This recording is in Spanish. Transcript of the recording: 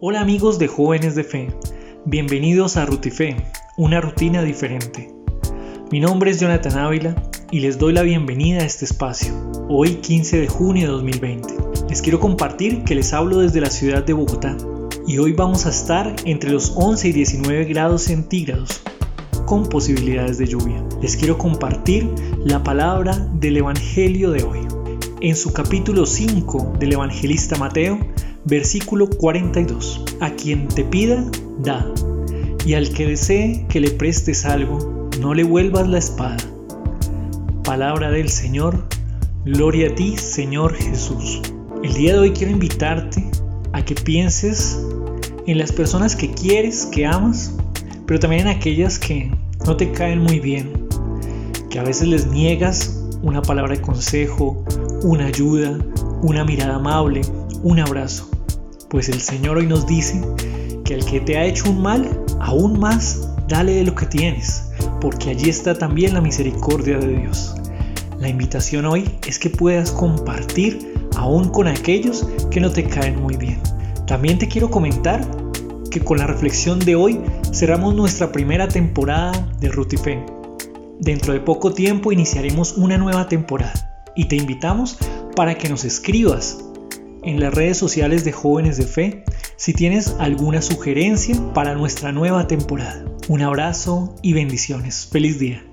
Hola amigos de Jóvenes de Fe, bienvenidos a Rutife, una rutina diferente. Mi nombre es Jonathan Ávila y les doy la bienvenida a este espacio, hoy 15 de junio de 2020. Les quiero compartir que les hablo desde la ciudad de Bogotá y hoy vamos a estar entre los 11 y 19 grados centígrados con posibilidades de lluvia. Les quiero compartir la palabra del Evangelio de hoy. En su capítulo 5 del Evangelista Mateo, Versículo 42. A quien te pida, da. Y al que desee que le prestes algo, no le vuelvas la espada. Palabra del Señor. Gloria a ti, Señor Jesús. El día de hoy quiero invitarte a que pienses en las personas que quieres, que amas, pero también en aquellas que no te caen muy bien, que a veces les niegas una palabra de consejo, una ayuda, una mirada amable, un abrazo. Pues el Señor hoy nos dice que al que te ha hecho un mal, aún más, dale de lo que tienes, porque allí está también la misericordia de Dios. La invitación hoy es que puedas compartir aún con aquellos que no te caen muy bien. También te quiero comentar que con la reflexión de hoy cerramos nuestra primera temporada de Rutife. Dentro de poco tiempo iniciaremos una nueva temporada y te invitamos para que nos escribas en las redes sociales de Jóvenes de Fe si tienes alguna sugerencia para nuestra nueva temporada. Un abrazo y bendiciones. Feliz día.